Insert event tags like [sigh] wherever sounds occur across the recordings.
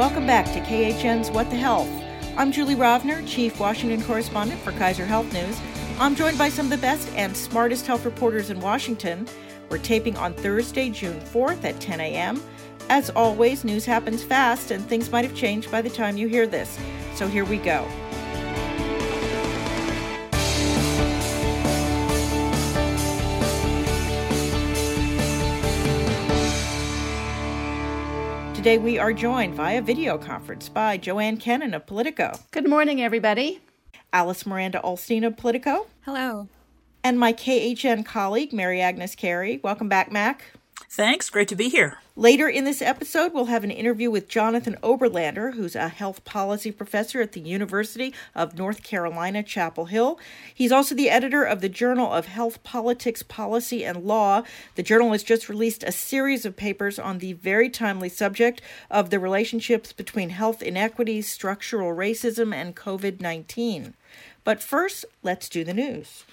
welcome back to KHN's What the Health. I'm Julie Rovner, Chief Washington Correspondent for Kaiser Health News. I'm joined by some of the best and smartest health reporters in Washington. We're taping on Thursday, June 4th at 10 a.m. As always, news happens fast and things might have changed by the time you hear this. So here we go. Today we are joined via video conference by Joanne Kenen of Politico. Good morning, everybody. Alice Miranda Ollstein of Politico. Hello. And my KHN colleague, Mary Agnes Carey. Welcome back, Mac. Thanks. Great to be here. Later in this episode, we'll have an interview with Jonathan Oberlander, who's a health policy professor at the University of North Carolina, Chapel Hill. He's also the editor of the Journal of Health Politics, Policy, and Law. The journal has just released a series of papers on the very timely subject of the relationships between health inequities, structural racism, and COVID 19. But first, let's do the news.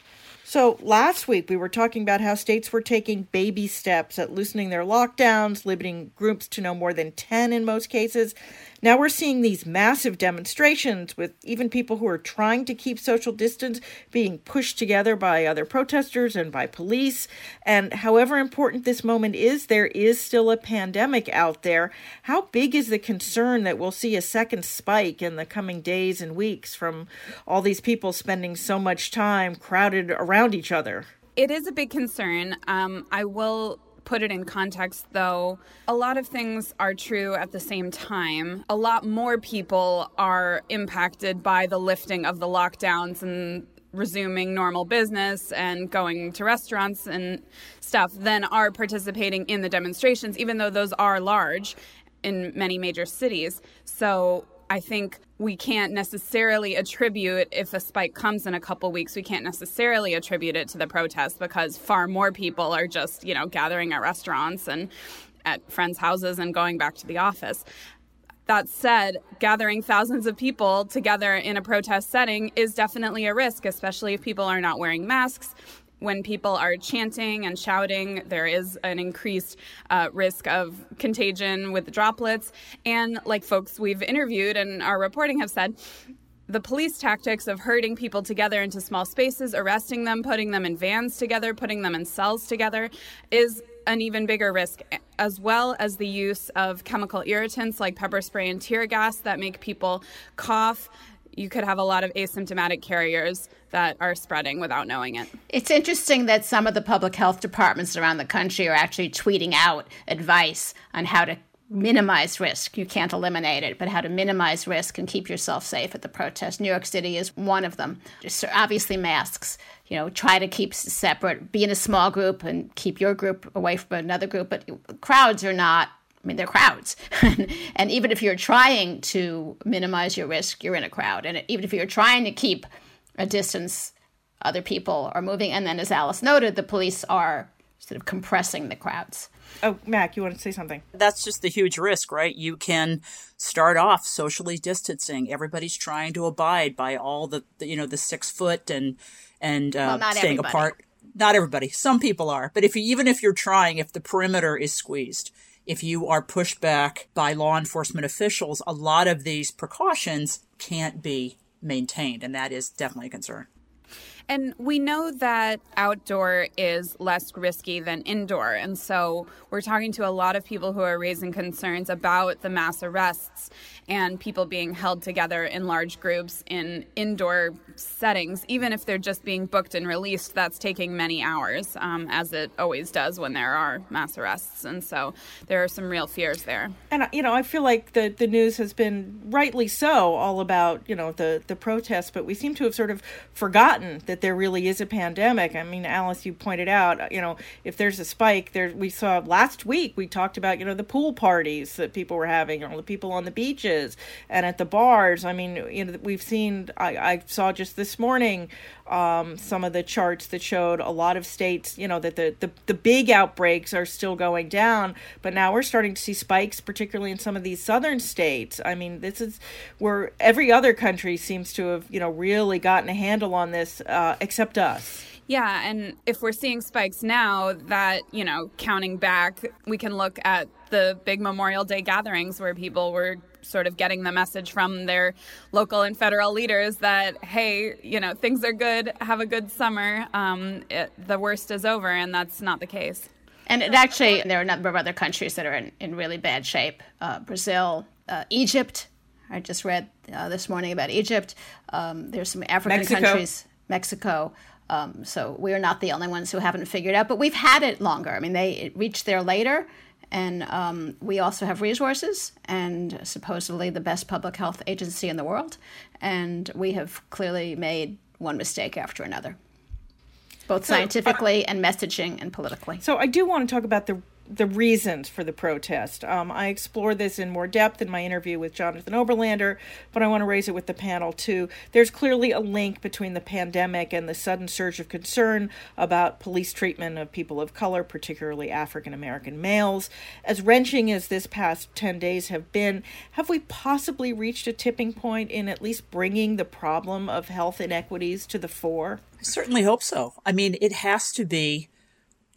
So, last week we were talking about how states were taking baby steps at loosening their lockdowns, limiting groups to no more than 10 in most cases. Now we're seeing these massive demonstrations with even people who are trying to keep social distance being pushed together by other protesters and by police. And however important this moment is, there is still a pandemic out there. How big is the concern that we'll see a second spike in the coming days and weeks from all these people spending so much time crowded around each other? It is a big concern. Um, I will put it in context, though, a lot of things are true at the same time. A lot more people are impacted by the lifting of the lockdowns and resuming normal business and going to restaurants and stuff than are participating in the demonstrations, even though those are large in many major cities. So I think we can't necessarily attribute if a spike comes in a couple weeks we can't necessarily attribute it to the protest because far more people are just you know gathering at restaurants and at friends houses and going back to the office. That said gathering thousands of people together in a protest setting is definitely a risk especially if people are not wearing masks when people are chanting and shouting, there is an increased uh, risk of contagion with droplets. And like folks we've interviewed and our reporting have said, the police tactics of herding people together into small spaces, arresting them, putting them in vans together, putting them in cells together, is an even bigger risk, as well as the use of chemical irritants like pepper spray and tear gas that make people cough you could have a lot of asymptomatic carriers that are spreading without knowing it. It's interesting that some of the public health departments around the country are actually tweeting out advice on how to minimize risk. You can't eliminate it, but how to minimize risk and keep yourself safe at the protest. New York City is one of them. Just obviously masks. You know, try to keep separate, be in a small group and keep your group away from another group. But crowds are not I mean, they're crowds. [laughs] and even if you're trying to minimize your risk, you're in a crowd. And even if you're trying to keep a distance, other people are moving. And then, as Alice noted, the police are sort of compressing the crowds. Oh, Mac, you want to say something? That's just the huge risk, right? You can start off socially distancing. Everybody's trying to abide by all the, the you know, the six foot and and uh, well, staying everybody. apart. Not everybody. Some people are, but if you, even if you're trying, if the perimeter is squeezed, if you are pushed back by law enforcement officials, a lot of these precautions can't be maintained, and that is definitely a concern. And we know that outdoor is less risky than indoor. And so we're talking to a lot of people who are raising concerns about the mass arrests and people being held together in large groups in indoor settings, even if they're just being booked and released, that's taking many hours, um, as it always does when there are mass arrests. And so there are some real fears there. And, you know, I feel like the, the news has been rightly so all about, you know, the, the protests, but we seem to have sort of forgotten that there really is a pandemic. I mean, Alice, you pointed out, you know, if there's a spike, there we saw last week, we talked about, you know, the pool parties that people were having, or the people on the beaches and at the bars. I mean, you know, we've seen. I, I saw just this morning um, some of the charts that showed a lot of states. You know that the, the the big outbreaks are still going down, but now we're starting to see spikes, particularly in some of these southern states. I mean, this is where every other country seems to have you know really gotten a handle on this, uh, except us. Yeah, and if we're seeing spikes now, that, you know, counting back, we can look at the big Memorial Day gatherings where people were sort of getting the message from their local and federal leaders that hey, you know, things are good, have a good summer, um, it, the worst is over, and that's not the case. And it actually, there are a number of other countries that are in, in really bad shape. Uh, Brazil, uh, Egypt. I just read uh, this morning about Egypt. Um, there's some African Mexico. countries, Mexico. Um, so we're not the only ones who haven't figured out, but we've had it longer. I mean, they reached there later, and um, we also have resources and supposedly the best public health agency in the world. And we have clearly made one mistake after another, both scientifically and messaging and politically. So I do want to talk about the the reasons for the protest. Um, I explore this in more depth in my interview with Jonathan Oberlander, but I want to raise it with the panel too. There's clearly a link between the pandemic and the sudden surge of concern about police treatment of people of color, particularly African American males. As wrenching as this past 10 days have been, have we possibly reached a tipping point in at least bringing the problem of health inequities to the fore? I certainly hope so. I mean, it has to be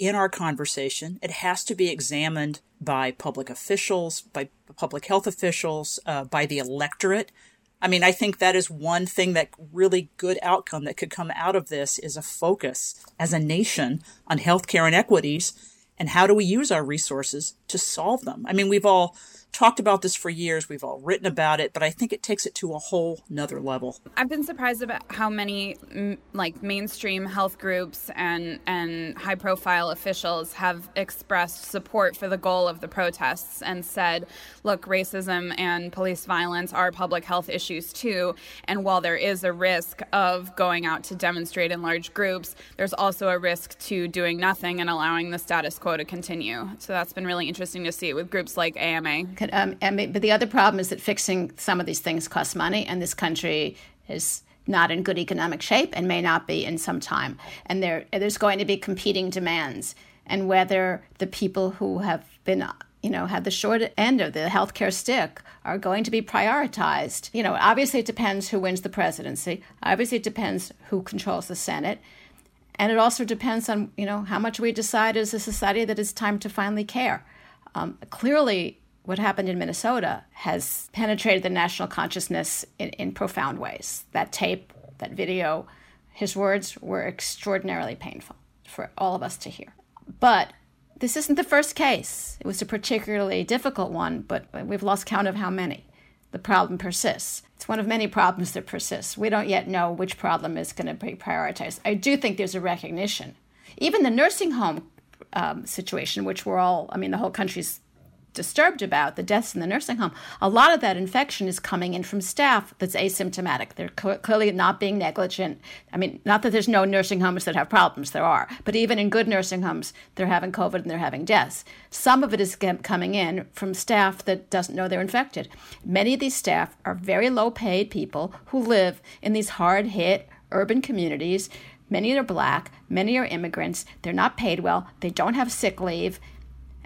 in our conversation. It has to be examined by public officials, by public health officials, uh, by the electorate. I mean, I think that is one thing that really good outcome that could come out of this is a focus as a nation on healthcare inequities and how do we use our resources to solve them. I mean, we've all talked about this for years. We've all written about it, but I think it takes it to a whole nother level. I've been surprised about how many like mainstream health groups and and high profile officials have expressed support for the goal of the protests and said, look, racism and police violence are public health issues too, and while there is a risk of going out to demonstrate in large groups, there's also a risk to doing nothing and allowing the status quo to continue. So that's been really interesting to see with groups like AMA. Um, and, but the other problem is that fixing some of these things costs money, and this country is not in good economic shape and may not be in some time. And there, there's going to be competing demands, and whether the people who have been you know, had the short end of the healthcare stick are going to be prioritized. You know, obviously it depends who wins the presidency. Obviously it depends who controls the Senate. And it also depends on, you know, how much we decide as a society that it's time to finally care. Um, clearly, what happened in Minnesota has penetrated the national consciousness in, in profound ways. That tape, that video, his words were extraordinarily painful for all of us to hear. But this isn't the first case. It was a particularly difficult one, but we've lost count of how many. The problem persists. It's one of many problems that persists. We don't yet know which problem is going to be prioritized. I do think there's a recognition. Even the nursing home um, situation, which we're all, I mean, the whole country's disturbed about, the deaths in the nursing home, a lot of that infection is coming in from staff that's asymptomatic. They're cl- clearly not being negligent. I mean, not that there's no nursing homes that have problems, there are, but even in good nursing homes, they're having COVID and they're having deaths. Some of it is coming in from staff that doesn't know they're infected. Many of these staff are very low paid people who live in these hard hit urban communities. Many are black, many are immigrants, they're not paid well, they don't have sick leave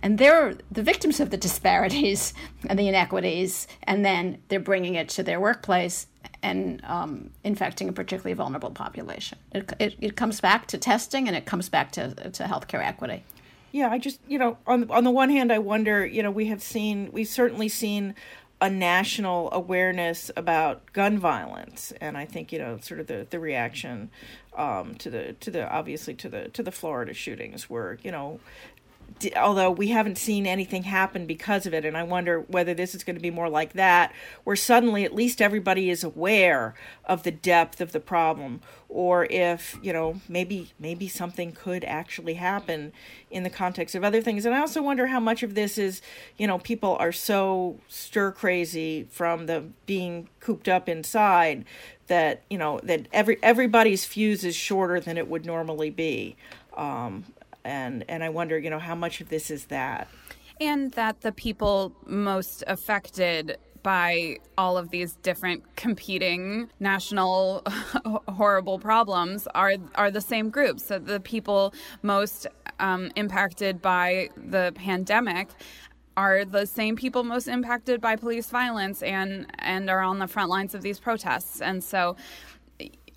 and they're the victims of the disparities [laughs] and the inequities, and then they're bringing it to their workplace and um, infecting a particularly vulnerable population. It, it, it, comes back to testing and it comes back to, to healthcare equity. Yeah, I just, you know, on, on the one hand, I wonder, you know, we have seen, we've certainly seen a national awareness about gun violence and i think you know sort of the the reaction um, to the to the obviously to the to the florida shootings where you know although we haven't seen anything happen because of it and i wonder whether this is going to be more like that where suddenly at least everybody is aware of the depth of the problem or if you know maybe maybe something could actually happen in the context of other things. And i also wonder how much of this is you know people are so stir crazy from the being cooped up inside that you know that every everybody's fuse is shorter than it would normally be. Um, and and I wonder, you know, how much of this is that, and that the people most affected by all of these different competing national [laughs] horrible problems are are the same groups. So the people most um, impacted by the pandemic are the same people most impacted by police violence and and are on the front lines of these protests. And so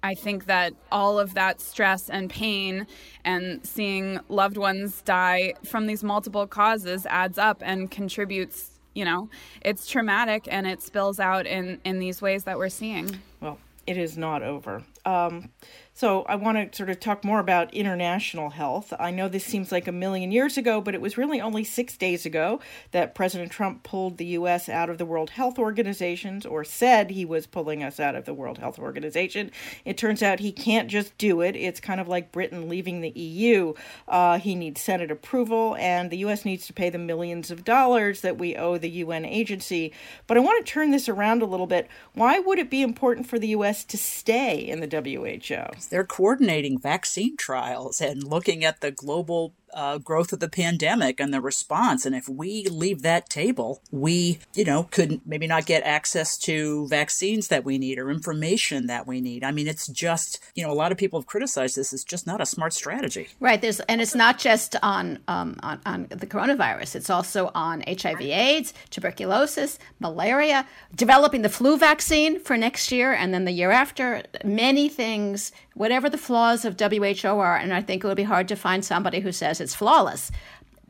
I think that all of that stress and pain and seeing loved ones die from these multiple causes adds up and contributes you know, it's traumatic and it spills out in in these ways that we're seeing. Well, it is not over. Um, so I want to sort of talk more about international health. I know this seems like a million years ago, but it was really only six days ago that President Trump pulled the U.S. out of the World Health Organization, or said he was pulling us out of the World Health Organization. It turns out he can't just do it. It's kind of like Britain leaving the EU. Uh, he needs Senate approval, and the U.S. needs to pay the millions of dollars that we owe the UN agency. But I want to turn this around a little bit. Why would it be important for the U.S. to stay in the WHO? They're coordinating vaccine trials and looking at the global uh, growth of the pandemic and the response. And if we leave that table, we, you know, could maybe not get access to vaccines that we need or information that we need. I mean, it's just, you know, a lot of people have criticized this. It's just not a smart strategy. Right. There's, and it's not just on, um, on, on the coronavirus. It's also on HIV AIDS, tuberculosis, malaria, developing the flu vaccine for next year and then the year after. Many things, whatever the flaws of WHO are, and I think it would be hard to find somebody who says it's flawless.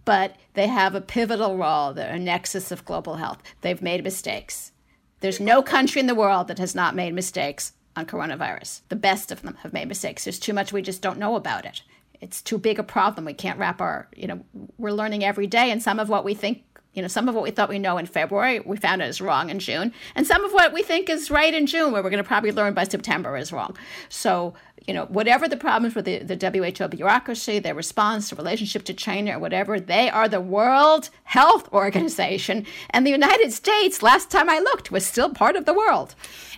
But they have a pivotal role. They're a nexus of global health. They've made mistakes. There's no country in the world that has not made mistakes on coronavirus. The best of them have made mistakes. There's too much we just don't know about it. It's too big a problem. We can't wrap our, you know, we're learning every day, and some of what we think you know, some of what we thought we know in February, we found out is wrong in June. And some of what we think is right in June, where we're going to probably learn by September is wrong. So, you know, whatever the problems with the, the WHO bureaucracy, their response, the relationship to China, or whatever, they are the World Health Organization. And the United States, last time I looked, was still part of the world.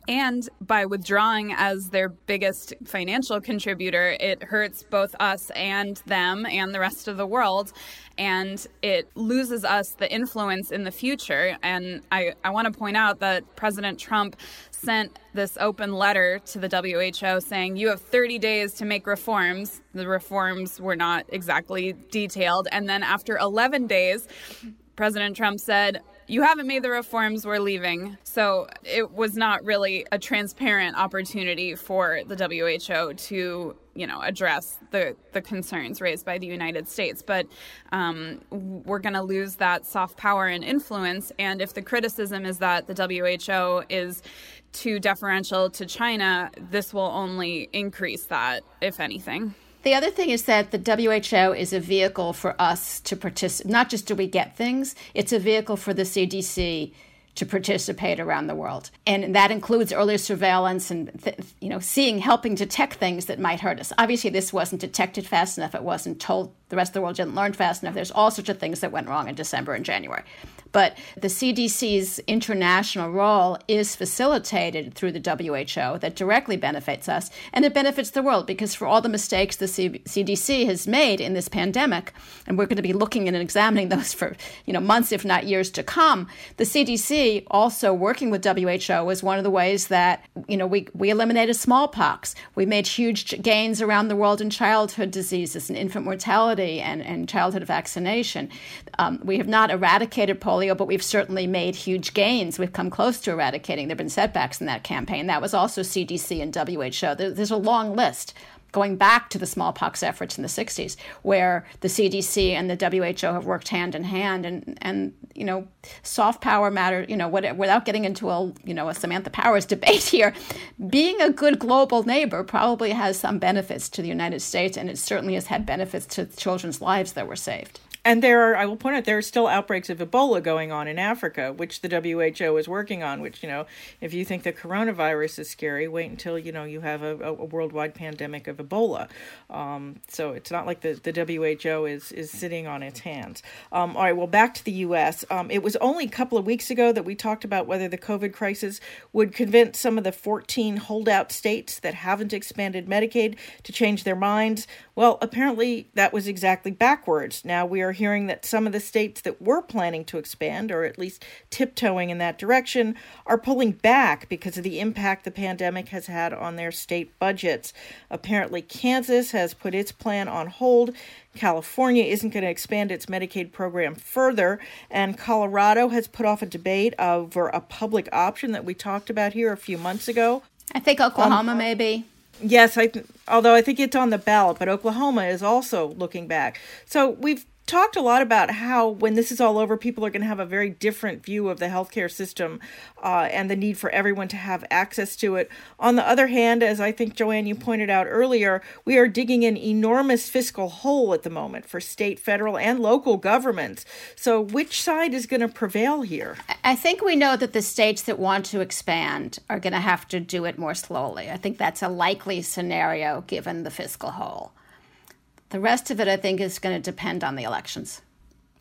And by withdrawing as their biggest financial contributor, it hurts both us and them and the rest of the world. And it loses us the influence in the future. And I, I want to point out that President Trump sent this open letter to the WHO saying, You have 30 days to make reforms. The reforms were not exactly detailed. And then after 11 days, President Trump said, you haven't made the reforms, we're leaving. So it was not really a transparent opportunity for the WHO to, you know, address the, the concerns raised by the United States. But um, we're going to lose that soft power and influence. And if the criticism is that the WHO is too deferential to China, this will only increase that, if anything. The other thing is that the WHO is a vehicle for us to participate. Not just do we get things, it's a vehicle for the CDC to participate around the world. And that includes earlier surveillance and th- you know seeing helping detect things that might hurt us. Obviously this wasn't detected fast enough. It wasn't told the rest of the world didn't learn fast enough. There's all sorts of things that went wrong in December and January. But the CDC's international role is facilitated through the WHO that directly benefits us and it benefits the world because for all the mistakes the C- CDC has made in this pandemic, and we're going to be looking and examining those for you know months, if not years to come, the CDC also working with WHO was one of the ways that you know we, we eliminated smallpox. We made huge gains around the world in childhood diseases and infant mortality and, and childhood vaccination. Um, we have not eradicated polio but we've certainly made huge gains. We've come close to eradicating. There have been setbacks in that campaign. That was also CDC and WHO. There's a long list going back to the smallpox efforts in the 60s, where the CDC and the WHO have worked hand in hand, and and you know, soft power matter. You know, what, without getting into a you know a Samantha Powers [laughs] debate here, being a good global neighbor probably has some benefits to the United States, and it certainly has had benefits to children's lives that were saved. And there are, I will point out, there are still outbreaks of Ebola going on in Africa, which the WHO is working on. Which, you know, if you think the coronavirus is scary, wait until, you know, you have a, a worldwide pandemic of Ebola. Um, so it's not like the, the WHO is, is sitting on its hands. Um, all right, well, back to the U.S. Um, it was only a couple of weeks ago that we talked about whether the COVID crisis would convince some of the 14 holdout states that haven't expanded Medicaid to change their minds. Well, apparently that was exactly backwards. Now we are hearing that some of the states that were planning to expand, or at least tiptoeing in that direction, are pulling back because of the impact the pandemic has had on their state budgets. Apparently, Kansas has put its plan on hold. California isn't going to expand its Medicaid program further, and Colorado has put off a debate over a public option that we talked about here a few months ago. I think Oklahoma, um, maybe. Yes, I. Although I think it's on the ballot, but Oklahoma is also looking back. So we've talked a lot about how when this is all over, people are going to have a very different view of the healthcare system uh, and the need for everyone to have access to it. On the other hand, as I think Joanne you pointed out earlier, we are digging an enormous fiscal hole at the moment for state, federal, and local governments. So, which side is going to prevail here? I think we know that the states that want to expand are going to have to do it more slowly. I think that's a likely scenario given the fiscal hole. The rest of it, I think, is going to depend on the elections.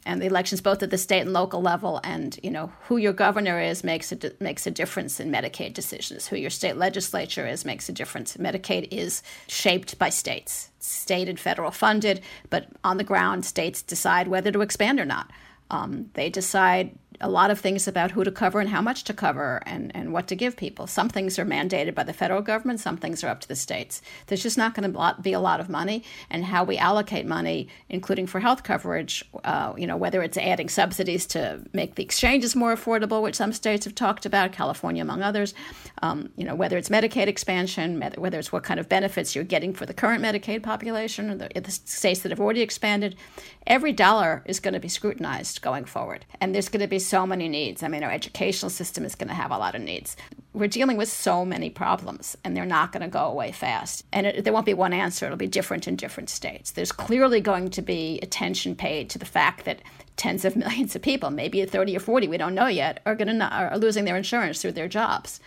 And the elections, both at the state and local level, and you know who your governor is makes a makes a difference in Medicaid decisions. Who your state legislature is makes a difference. Medicaid is shaped by states, state and federal funded, but on the ground, states decide whether to expand or not. Um, they decide a lot of things about who to cover and how much to cover and, and what to give people. Some things are mandated by the federal government, some things are up to the states. There's just not going to be a lot of money, and how we allocate money, including for health coverage, uh, you know, whether it's adding subsidies to make the exchanges more affordable, which some states have talked about, California among others, um, you know, whether it's Medicaid expansion, whether it's what kind of benefits you're getting for the current Medicaid population, or the, the states that have already expanded, every dollar is going to be scrutinized going forward. And there's going to be so many needs. I mean, our educational system is going to have a lot of needs. We're dealing with so many problems, and they're not going to go away fast. And it, there won't be one answer, it'll be different in different states. There's clearly going to be attention paid to the fact that tens of [laughs] millions of people, maybe 30 or 40, we don't know yet, are, going to, are losing their insurance through their jobs.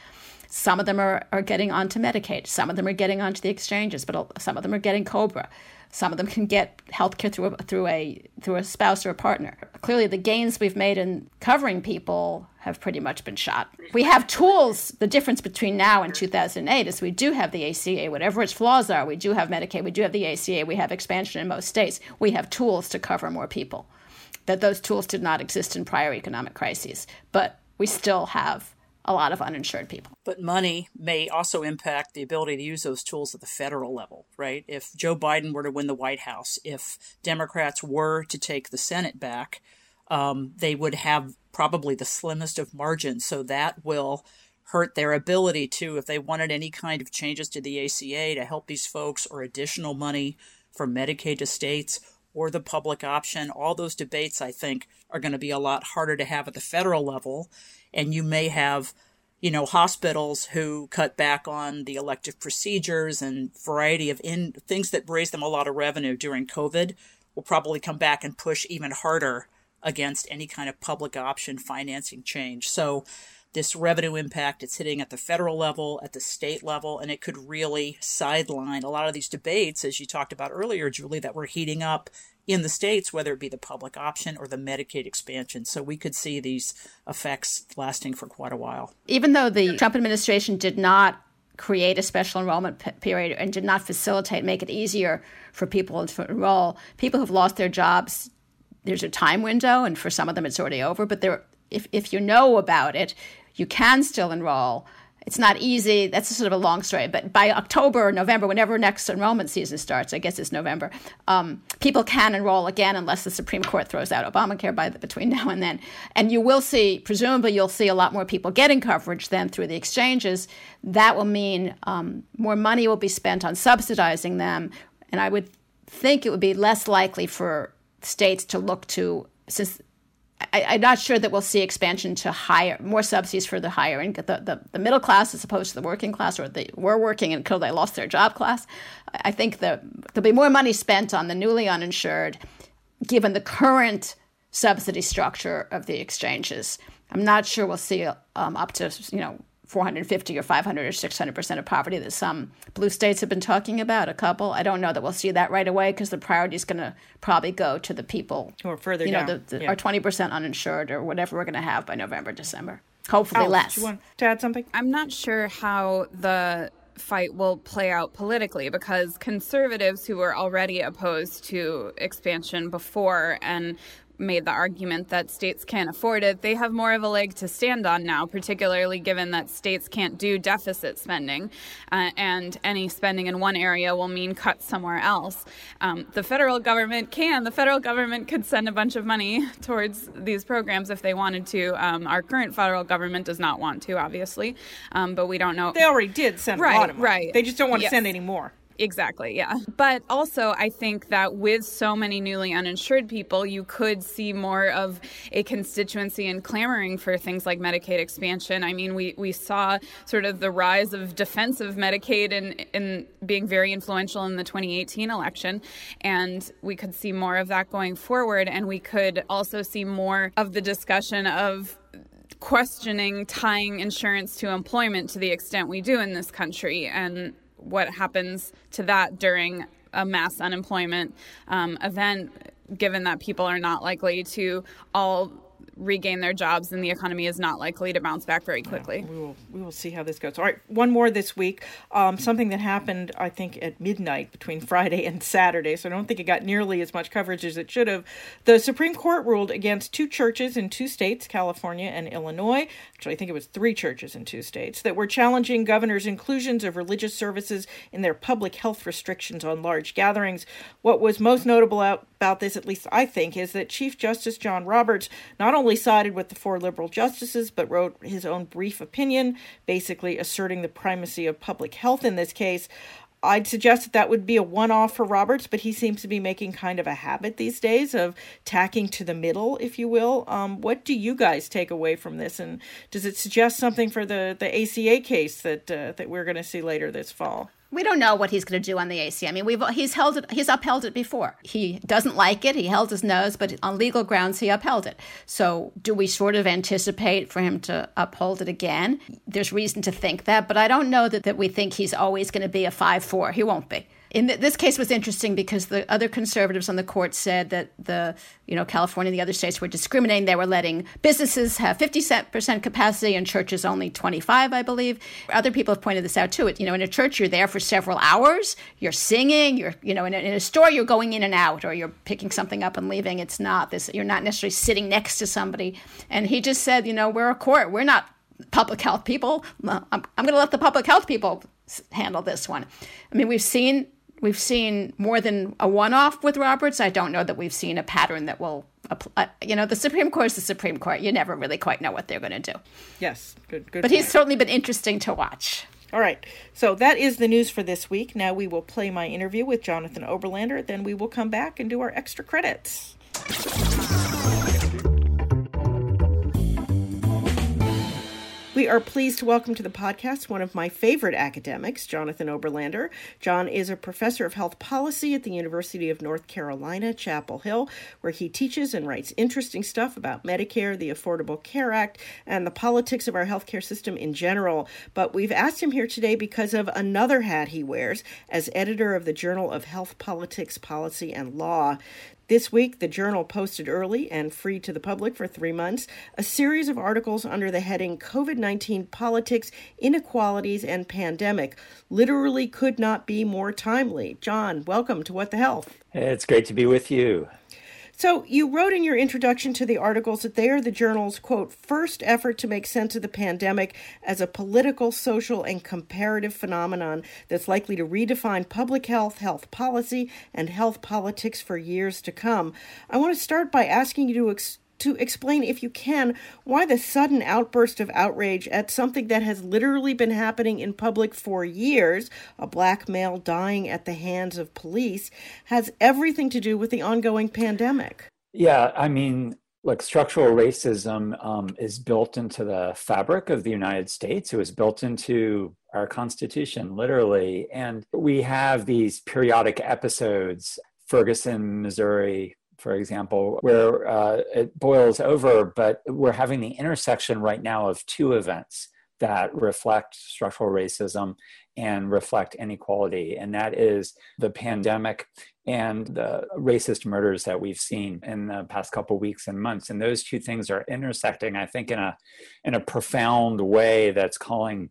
Some of them are, are getting onto Medicaid. Some of them are getting onto the exchanges, but some of them are getting COBRA. Some of them can get health care through a, through a through a spouse or a partner. Clearly, the gains we've made in covering people have pretty much been shot. We have tools. The difference between now and 2008 is we do have the ACA, whatever its flaws are. We do have Medicaid. We do have the ACA. We have expansion in most states. We have tools to cover more people. That those tools did not exist in prior economic crises, but we still have a lot of uninsured people. But money may also impact the ability to use those tools at the federal level, right? If Joe Biden were to win the White House, if Democrats were to take the Senate back, um, they would have probably the slimmest of margins. So that will hurt their ability to, if they wanted any kind of changes to the ACA to help these folks or additional money for Medicaid to states or the public option. All those debates, I think, are going to be a lot harder to have at the federal level and you may have you know hospitals who cut back on the elective procedures and variety of in things that raised them a lot of revenue during covid will probably come back and push even harder against any kind of public option financing change so this revenue impact it's hitting at the federal level at the state level and it could really sideline a lot of these debates as you talked about earlier julie that were heating up in the states, whether it be the public option or the Medicaid expansion. So we could see these effects lasting for quite a while. Even though the Trump administration did not create a special enrollment p- period and did not facilitate, make it easier for people to enroll, people who've lost their jobs, there's a time window, and for some of them it's already over. But there, if if you know about it, you can still enroll it's not easy. That's sort of a long story. But by October or November, whenever next enrollment season starts, I guess it's November, um, people can enroll again unless the Supreme Court throws out Obamacare by the, between now and then. And you will see, presumably, you'll see a lot more people getting coverage then through the exchanges. That will mean um, more money will be spent on subsidizing them. And I would think it would be less likely for states to look to, since I, am not sure that we'll see expansion to higher, more subsidies for the higher income, the, the, the, middle class as opposed to the working class, or they were working until they lost their job class. I think that there'll be more money spent on the newly uninsured, given the current subsidy structure of the exchanges. I'm not sure we'll see um, up to you know 450 or 500 or 600 percent of poverty that some blue states have been talking about. A couple. I don't know that we'll see that right away because the priority is going to probably go to the people who are further you down. know, the, the, yeah. 20 percent uninsured or whatever we're going to have by November, December. Hopefully less. Do you want to add something? I'm not sure how the fight will play out politically because conservatives who were already opposed to expansion before and made the argument that states can't afford it, they have more of a leg to stand on now, particularly given that states can't do deficit spending, uh, and any spending in one area will mean cuts somewhere else. Um, the federal government can. The federal government could send a bunch of money towards these programs if they wanted to. Um, our current federal government does not want to, obviously, um, but we don't know. They already did send right, a lot of money. Right. They just don't want to yes. send any more Exactly, yeah. But also, I think that with so many newly uninsured people, you could see more of a constituency in clamoring for things like Medicaid expansion. I mean, we, we saw sort of the rise of defensive Medicaid in, in being very influential in the 2018 election. And we could see more of that going forward. And we could also see more of the discussion of questioning tying insurance to employment to the extent we do in this country and what happens to that during a mass unemployment um, event, given that people are not likely to all regain their jobs and the economy is not likely to bounce back very quickly. Yeah, we will we will see how this goes. All right, one more this week. Um, something that happened, I think, at midnight between [laughs] Friday and Saturday. So I don't think it got nearly as much coverage as it should have. The Supreme Court ruled against two churches in two states, California and Illinois. Actually, I think it was three churches in two states that were challenging governors' inclusions of religious services in their public health restrictions on large gatherings. What was most notable about this, at least I think, is that Chief Justice John Roberts not only sided with the four liberal justices, but wrote his own brief opinion, basically asserting the primacy of public health in this case. I'd suggest that that would be a one off for Roberts, but he seems to be making kind of a habit these days of tacking to the middle, if you will. Um, what do you guys take away from this? And does it suggest something for the, the ACA case that, uh, that we're going to see later this fall? We don't know what he's going to do on the AC. I mean, we've he's held it, he's upheld it before. He doesn't like it. He held his nose, but on legal grounds, he upheld it. So, do we sort of anticipate for him to uphold it again? There's reason to think that, but I don't know that, that we think he's always going to be a five four. He won't be in th- this case was interesting because the other conservatives on the court said that the you know California and the other states were discriminating. They were letting businesses have 50% capacity and churches only 25, I believe. Other people have pointed this out too. It, you know, in a church you're there for several hours. You're singing. You're you know in a, in a store you're going in and out or you're picking something up and leaving. It's not this. You're not necessarily sitting next to somebody. And he just said, you know, we're a court. We're not public health people. I'm, I'm going to let the public health people handle this one. I mean, we've seen we've seen more than a one-off with Roberts. I don't know that we've seen a pattern that will, uh, you know, the Supreme Court is the Supreme Court. You never really quite know what they're going to do. Yes, good, good. But point. he's certainly been interesting to watch. All right, so that is the news for this week. Now we will play my interview with Jonathan Oberlander. Then we will come back and do our extra credits. We are pleased to welcome to the podcast one of my favorite academics, Jonathan Oberlander. John is a professor of health policy at the University of North Carolina, Chapel Hill, where he teaches and writes interesting stuff about Medicare, the Affordable Care Act, and the politics of our healthcare system in general. But we've asked him here today because of another hat he wears as editor of the Journal of Health Politics, Policy, and Law. This week, the journal posted early and free to the public for three months a series of articles under the heading COVID 19 Politics, Inequalities, and Pandemic. Literally could not be more timely. John, welcome to What the Health. It's great to be with you. So, you wrote in your introduction to the articles that they are the journal's, quote, first effort to make sense of the pandemic as a political, social, and comparative phenomenon that's likely to redefine public health, health policy, and health politics for years to come. I want to start by asking you to ex- to explain, if you can, why the sudden outburst of outrage at something that has literally been happening in public for years, a black male dying at the hands of police, has everything to do with the ongoing pandemic. Yeah, I mean, look, structural racism um, is built into the fabric of the United States. It was built into our Constitution, literally. And we have these periodic episodes Ferguson, Missouri, for example, where uh, it boils over, but we're having the intersection right now of two events that reflect structural racism and reflect inequality. And that is the pandemic and the racist murders that we've seen in the past couple weeks and months. And those two things are intersecting, I think, in a in a profound way that's calling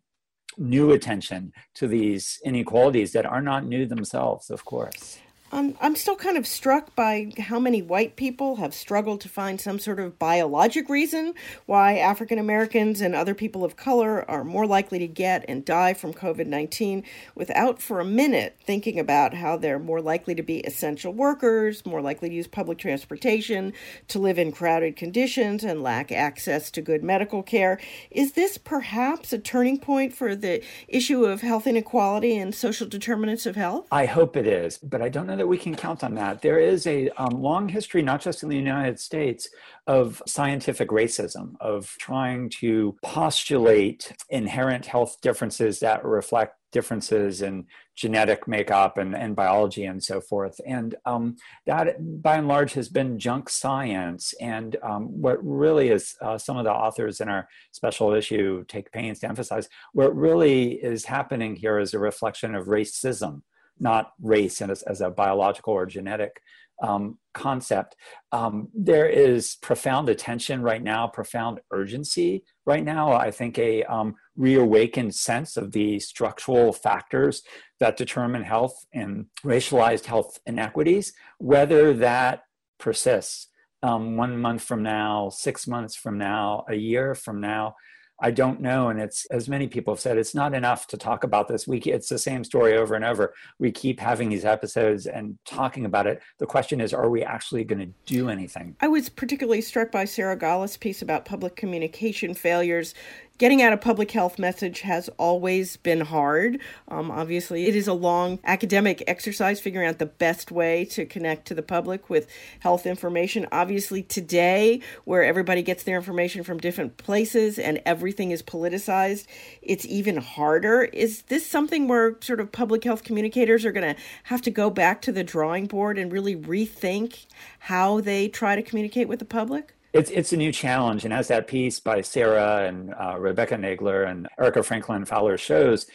new attention to these inequalities that are not new themselves, of course. Um, I'm still kind of struck by how many white people have struggled to find some sort of biologic reason why African Americans and other people of color are more likely to get and die from COVID 19 without for a minute thinking about how they're more likely to be essential workers, more likely to use public transportation, to live in crowded conditions, and lack access to good medical care. Is this perhaps a turning point for the issue of health inequality and social determinants of health? I hope it is, but I don't know that we can count on that. There is a um, long history, not just in the United States, of scientific racism, of trying to postulate inherent health differences that reflect differences in genetic makeup and, and biology and so forth. And um, that, by and large, has been junk science. And um, what really is, uh, some of the authors in our special issue take pains to emphasize, what really is happening here is a reflection of racism not race as, as a biological or genetic um, concept. Um, there is profound attention right now, profound urgency right now. I think a um, reawakened sense of the structural factors that determine health and racialized health inequities, whether that persists um, one month from now, six months from now, a year from now. I don't know. And it's, as many people have said, it's not enough to talk about this. We, it's the same story over and over. We keep having these episodes and talking about it. The question is, are we actually going to do anything? I was particularly struck by Sarah Gollust's piece about public communication failures getting out a public health message has always been hard. Um, obviously, it is a long academic exercise figuring out the best way to connect to the public with health information. Obviously, today, where everybody gets their information from different places and everything is politicized, it's even harder. Is this something where sort of public health communicators are going to have to go back to the drawing board and really rethink how they try to communicate with the public? It's it's a new challenge, and as that piece by Sarah and uh, Rebecca Nagler and Erica Franklin Fowler shows,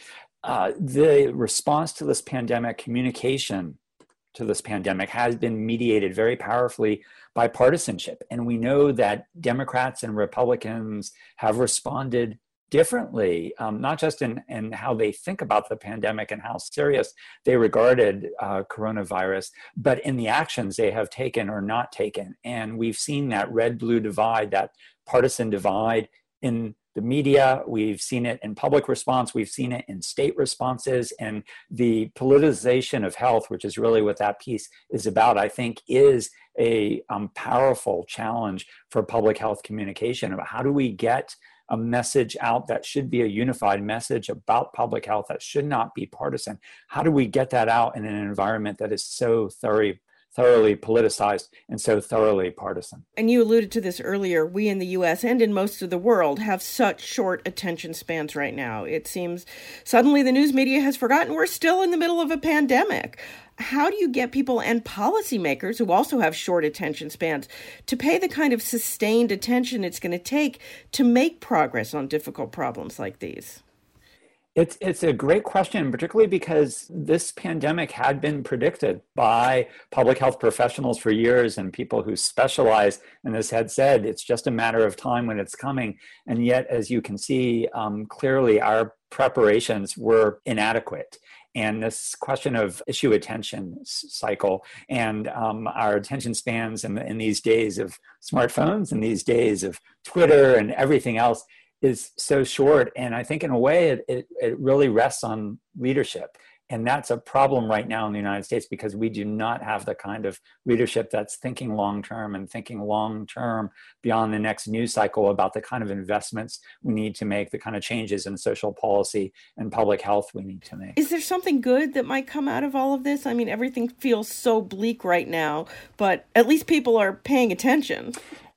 uh, the response to this pandemic, communication to this pandemic, has been mediated very powerfully by partisanship, and we know that Democrats and Republicans have responded differently, um, not just in, in how they think about the pandemic and how serious they regarded uh, coronavirus, but in the actions they have taken or not taken. And we've seen that red blue divide, that partisan divide in the media, we've seen it in public response, we've seen it in state responses, and the politicization of health, which is really what that piece is about, I think is a um, powerful challenge for public health communication about how do we get a message out that should be a unified message about public health that should not be partisan. How do we get that out in an environment that is so thoroughly thoroughly politicized and so thoroughly partisan. And you alluded to this earlier. We in the US and in most of the world have such short attention spans right now. It seems suddenly the news media has forgotten we're still in the middle of a pandemic how do you get people and policymakers who also have short attention spans to pay the kind of sustained attention it's going to take to make progress on difficult problems like these? It's it's a great question, particularly because this pandemic had been predicted by public health professionals for years, and people who specialize in this had said it's just a matter of time when it's coming. And yet, as you can see, um, clearly our preparations were inadequate and this question of issue attention cycle and um, our attention spans in, in these days of smartphones and these days of Twitter and everything else is so short. And I think in a way it, it, it really rests on leadership and that's a problem right now in the United States because we do not have the kind of leadership that's thinking long term and thinking long term beyond the next news cycle about the kind of investments we need to make, the kind of changes in social policy and public health we need to make. Is there something good that might come out of all of this? I mean, everything feels so bleak right now, but at least people are paying attention.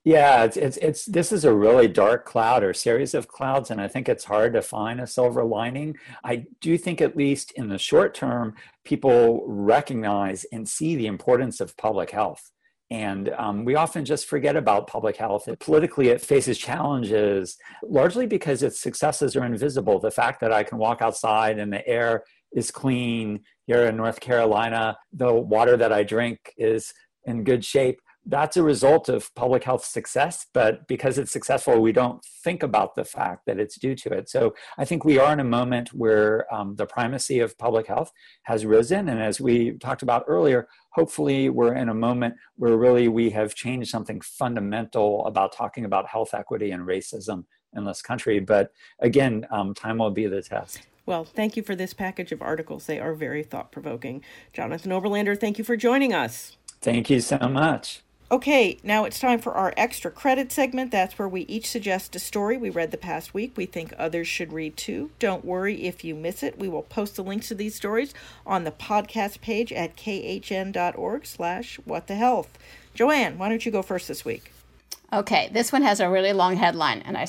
Yeah, it's, it's it's this is a really dark cloud or series of clouds, and I think it's hard to find a silver lining. I do think, at least in the short term, people recognize and see the importance of public health. And um, we often just forget about public health. It, politically, it faces challenges largely because its successes are invisible. The fact that I can walk outside and the air is clean here in North Carolina, the water that I drink is in good shape that's a result of public health success, but because it's successful, we don't think about the fact that it's due to it. So I think we are in a moment where um, the primacy of public health has risen. And as we talked about earlier, hopefully we're in a moment where really we have changed something fundamental about talking about health equity and racism in this country. But again, um, time will be the test. Well, thank you for this package of articles. They are very thought provoking. Jonathan Oberlander, thank you for joining us. Thank you so much. Okay, now it's time for our extra credit segment. That's where we each suggest a story we read the past week we think others should read too. Don't worry if you miss it. We will post the links to these stories on the podcast page at khn.org slash what the health. Joanne, why don't you go first this week? Okay, this one has a really long headline, and I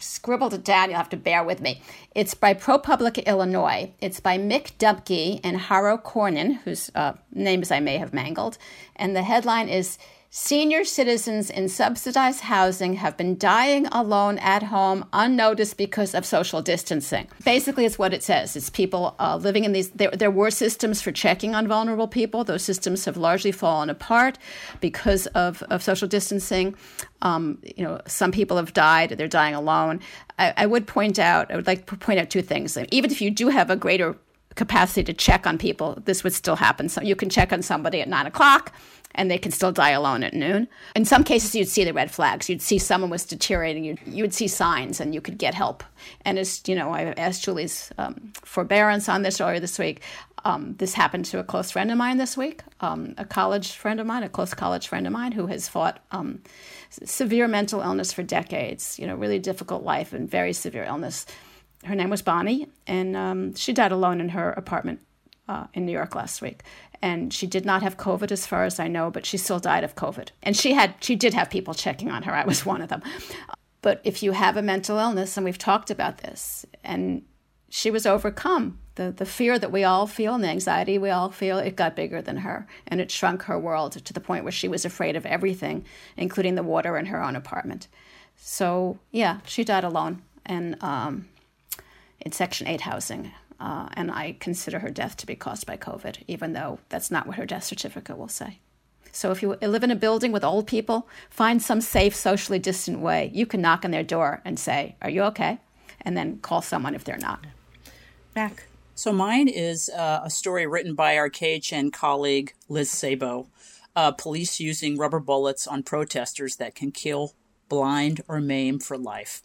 scribbled it down. You'll have to bear with me. It's by ProPublica Illinois. It's by Mick Dumke and Haro Cornyn, whose uh, names I may have mangled. And the headline is Senior citizens in subsidized housing have been dying alone at home unnoticed because of social distancing. Basically, it's what it says. It's people uh, living in these. There, there were systems for checking on vulnerable people. Those systems have largely fallen apart because of, of social distancing. Um, you know, some people have died. They're dying alone. I, I would point out. I would like to point out two things. Even if you do have a greater capacity to check on people, this would still happen. So you can check on somebody at nine o'clock and they can still die alone at noon. In some cases, you'd see the red flags. You'd see someone was deteriorating. You'd, you would see signs, and you could get help. And as you know, I asked Julie's um, forbearance on this earlier this week. Um, this happened to a close friend of mine this week, um, a college friend of mine, a close college friend of mine who has fought um, severe mental illness for decades. You know, really difficult life and very severe illness. Her name was Bonnie, and um, she died alone in her apartment uh, in New York last week and she did not have COVID as far as I know, but she still died of COVID. And she had she did have people checking on her. I was one of them. But if you have a mental illness, and we've talked about this, and she was overcome. The, the fear that we all feel and the anxiety we all feel, it got bigger than her. And it shrunk her world to the point where she was afraid of everything, including the water in her own apartment. So, yeah, she died alone and um, in Section 8 housing. Uh, and I consider her death to be caused by COVID, even though that's not what her death certificate will say. So if you live in a building with old people, find some safe, socially distant way. You can knock on their door and say, Are you okay? And then call someone if they're not. Mac. So mine is uh, a story written by our KHN colleague Liz Szabo. Uh, police using rubber bullets on protesters that can kill, blind, or maim for life.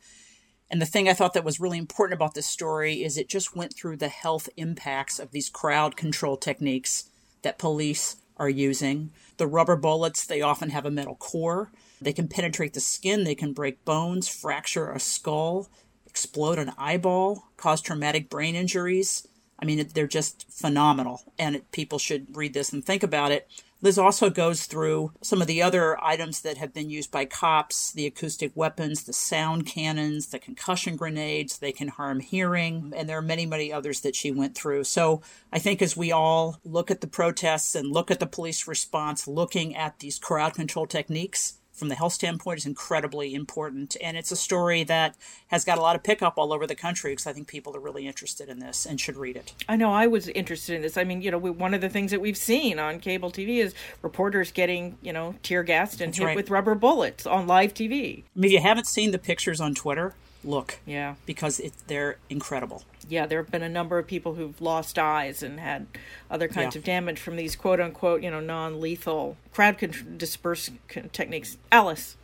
And the thing I thought that was really important about this story is it just went through the health impacts of these crowd control techniques that police are using. The rubber bullets, they often have a metal core. They can penetrate the skin, they can break bones, fracture a skull, explode an eyeball, cause traumatic brain injuries. I mean, they're just phenomenal, and people should read this and think about it. Liz also goes through some of the other items that have been used by cops the acoustic weapons, the sound cannons, the concussion grenades. They can harm hearing, and there are many, many others that she went through. So I think as we all look at the protests and look at the police response, looking at these crowd control techniques, from the health standpoint is incredibly important. And it's a story that has got a lot of pickup all over the country because I think people are really interested in this and should read it. I know I was interested in this. I mean, you know, we, one of the things that we've seen on cable TV is reporters getting, you know, tear gassed and That's hit right. with rubber bullets on live TV. I mean, if you haven't seen the pictures on Twitter, look. Yeah. Because it, they're incredible yeah, there have been a number of people who've lost eyes and had other kinds yeah. of damage from these quote unquote, you know, non lethal crowd con- disperse con- techniques. Alice.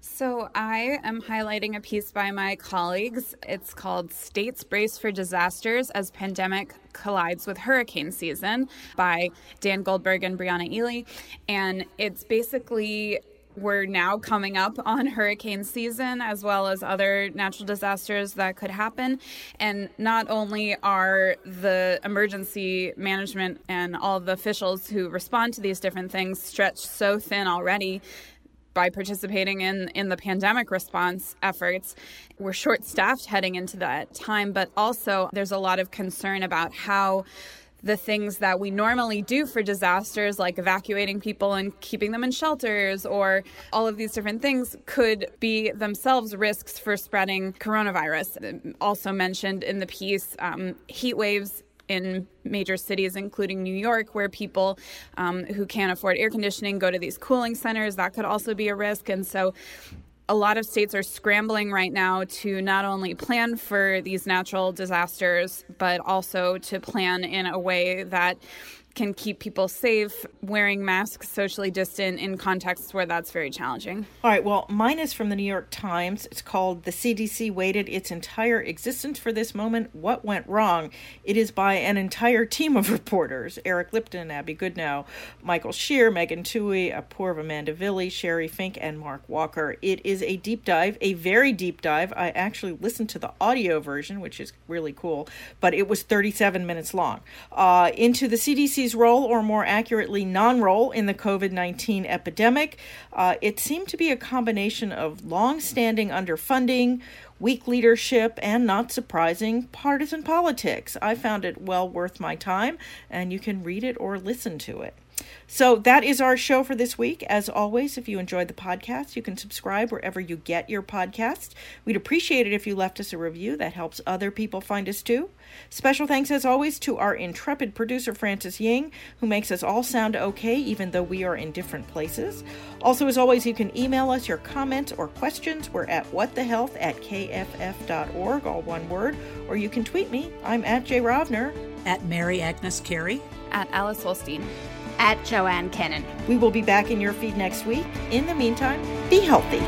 So, I am highlighting a piece by my colleagues. It's called States Brace for Disasters as Pandemic Collides with Hurricane Season by Dan Goldberg and Brianna Ehley. And it's basically we're now coming up on hurricane season as well as other natural disasters that could happen. And not only are the emergency management and all the officials who respond to these different things stretched so thin already by participating in in the pandemic response efforts we're short staffed heading into that time but also there's a lot of concern about how the things that we normally do for disasters, like evacuating people and keeping them in shelters, or all of these different things, could be themselves risks for spreading coronavirus. Also mentioned in the piece, um, heat waves in major cities, including New York, where people um, who can't afford air conditioning go to these cooling centers. That could also be a risk. And so a lot of states are scrambling right now to not only plan for these natural disasters, but also to plan in a way that can keep people safe, wearing masks, socially distant in contexts where that's very challenging. All right, well, mine is from the New York Times. It's called The CDC Waited Its Entire Existence for This Moment. What Went Wrong? It is by an entire team of [laughs] reporters Eric Lipton, Abby Goodnough, Michael Shear, Megan Twohey, Apoorva Mandavilli, Sheri Fink, and Mark Walker. It is a deep dive, a very deep dive. I actually listened to the audio version, which is really cool, but it was 37 minutes long, uh, into the CDC role, or more accurately, non role, in the COVID 19 epidemic. Uh, it seemed to be a combination of long standing underfunding, weak leadership, and not surprising, partisan politics. I found it well worth my time, and you can read it or listen to it. So that is our show for this week. As always, if you enjoyed the podcast, you can subscribe wherever you get your podcast. We'd appreciate it if you left us a review. That helps other people find us too. Special thanks, as always, to our intrepid producer, Francis Ying, who makes us all sound okay, even though we are in different places. Also, as always, you can email us your comments or questions. We're at whatthehealth at kff.org, all one word, or you can tweet me. I'm at Jay Rovner. At Mary Agnes Carey. At Alice Ollstein at Joanne Kenen. We will be back in your feed next week. In the meantime, be healthy.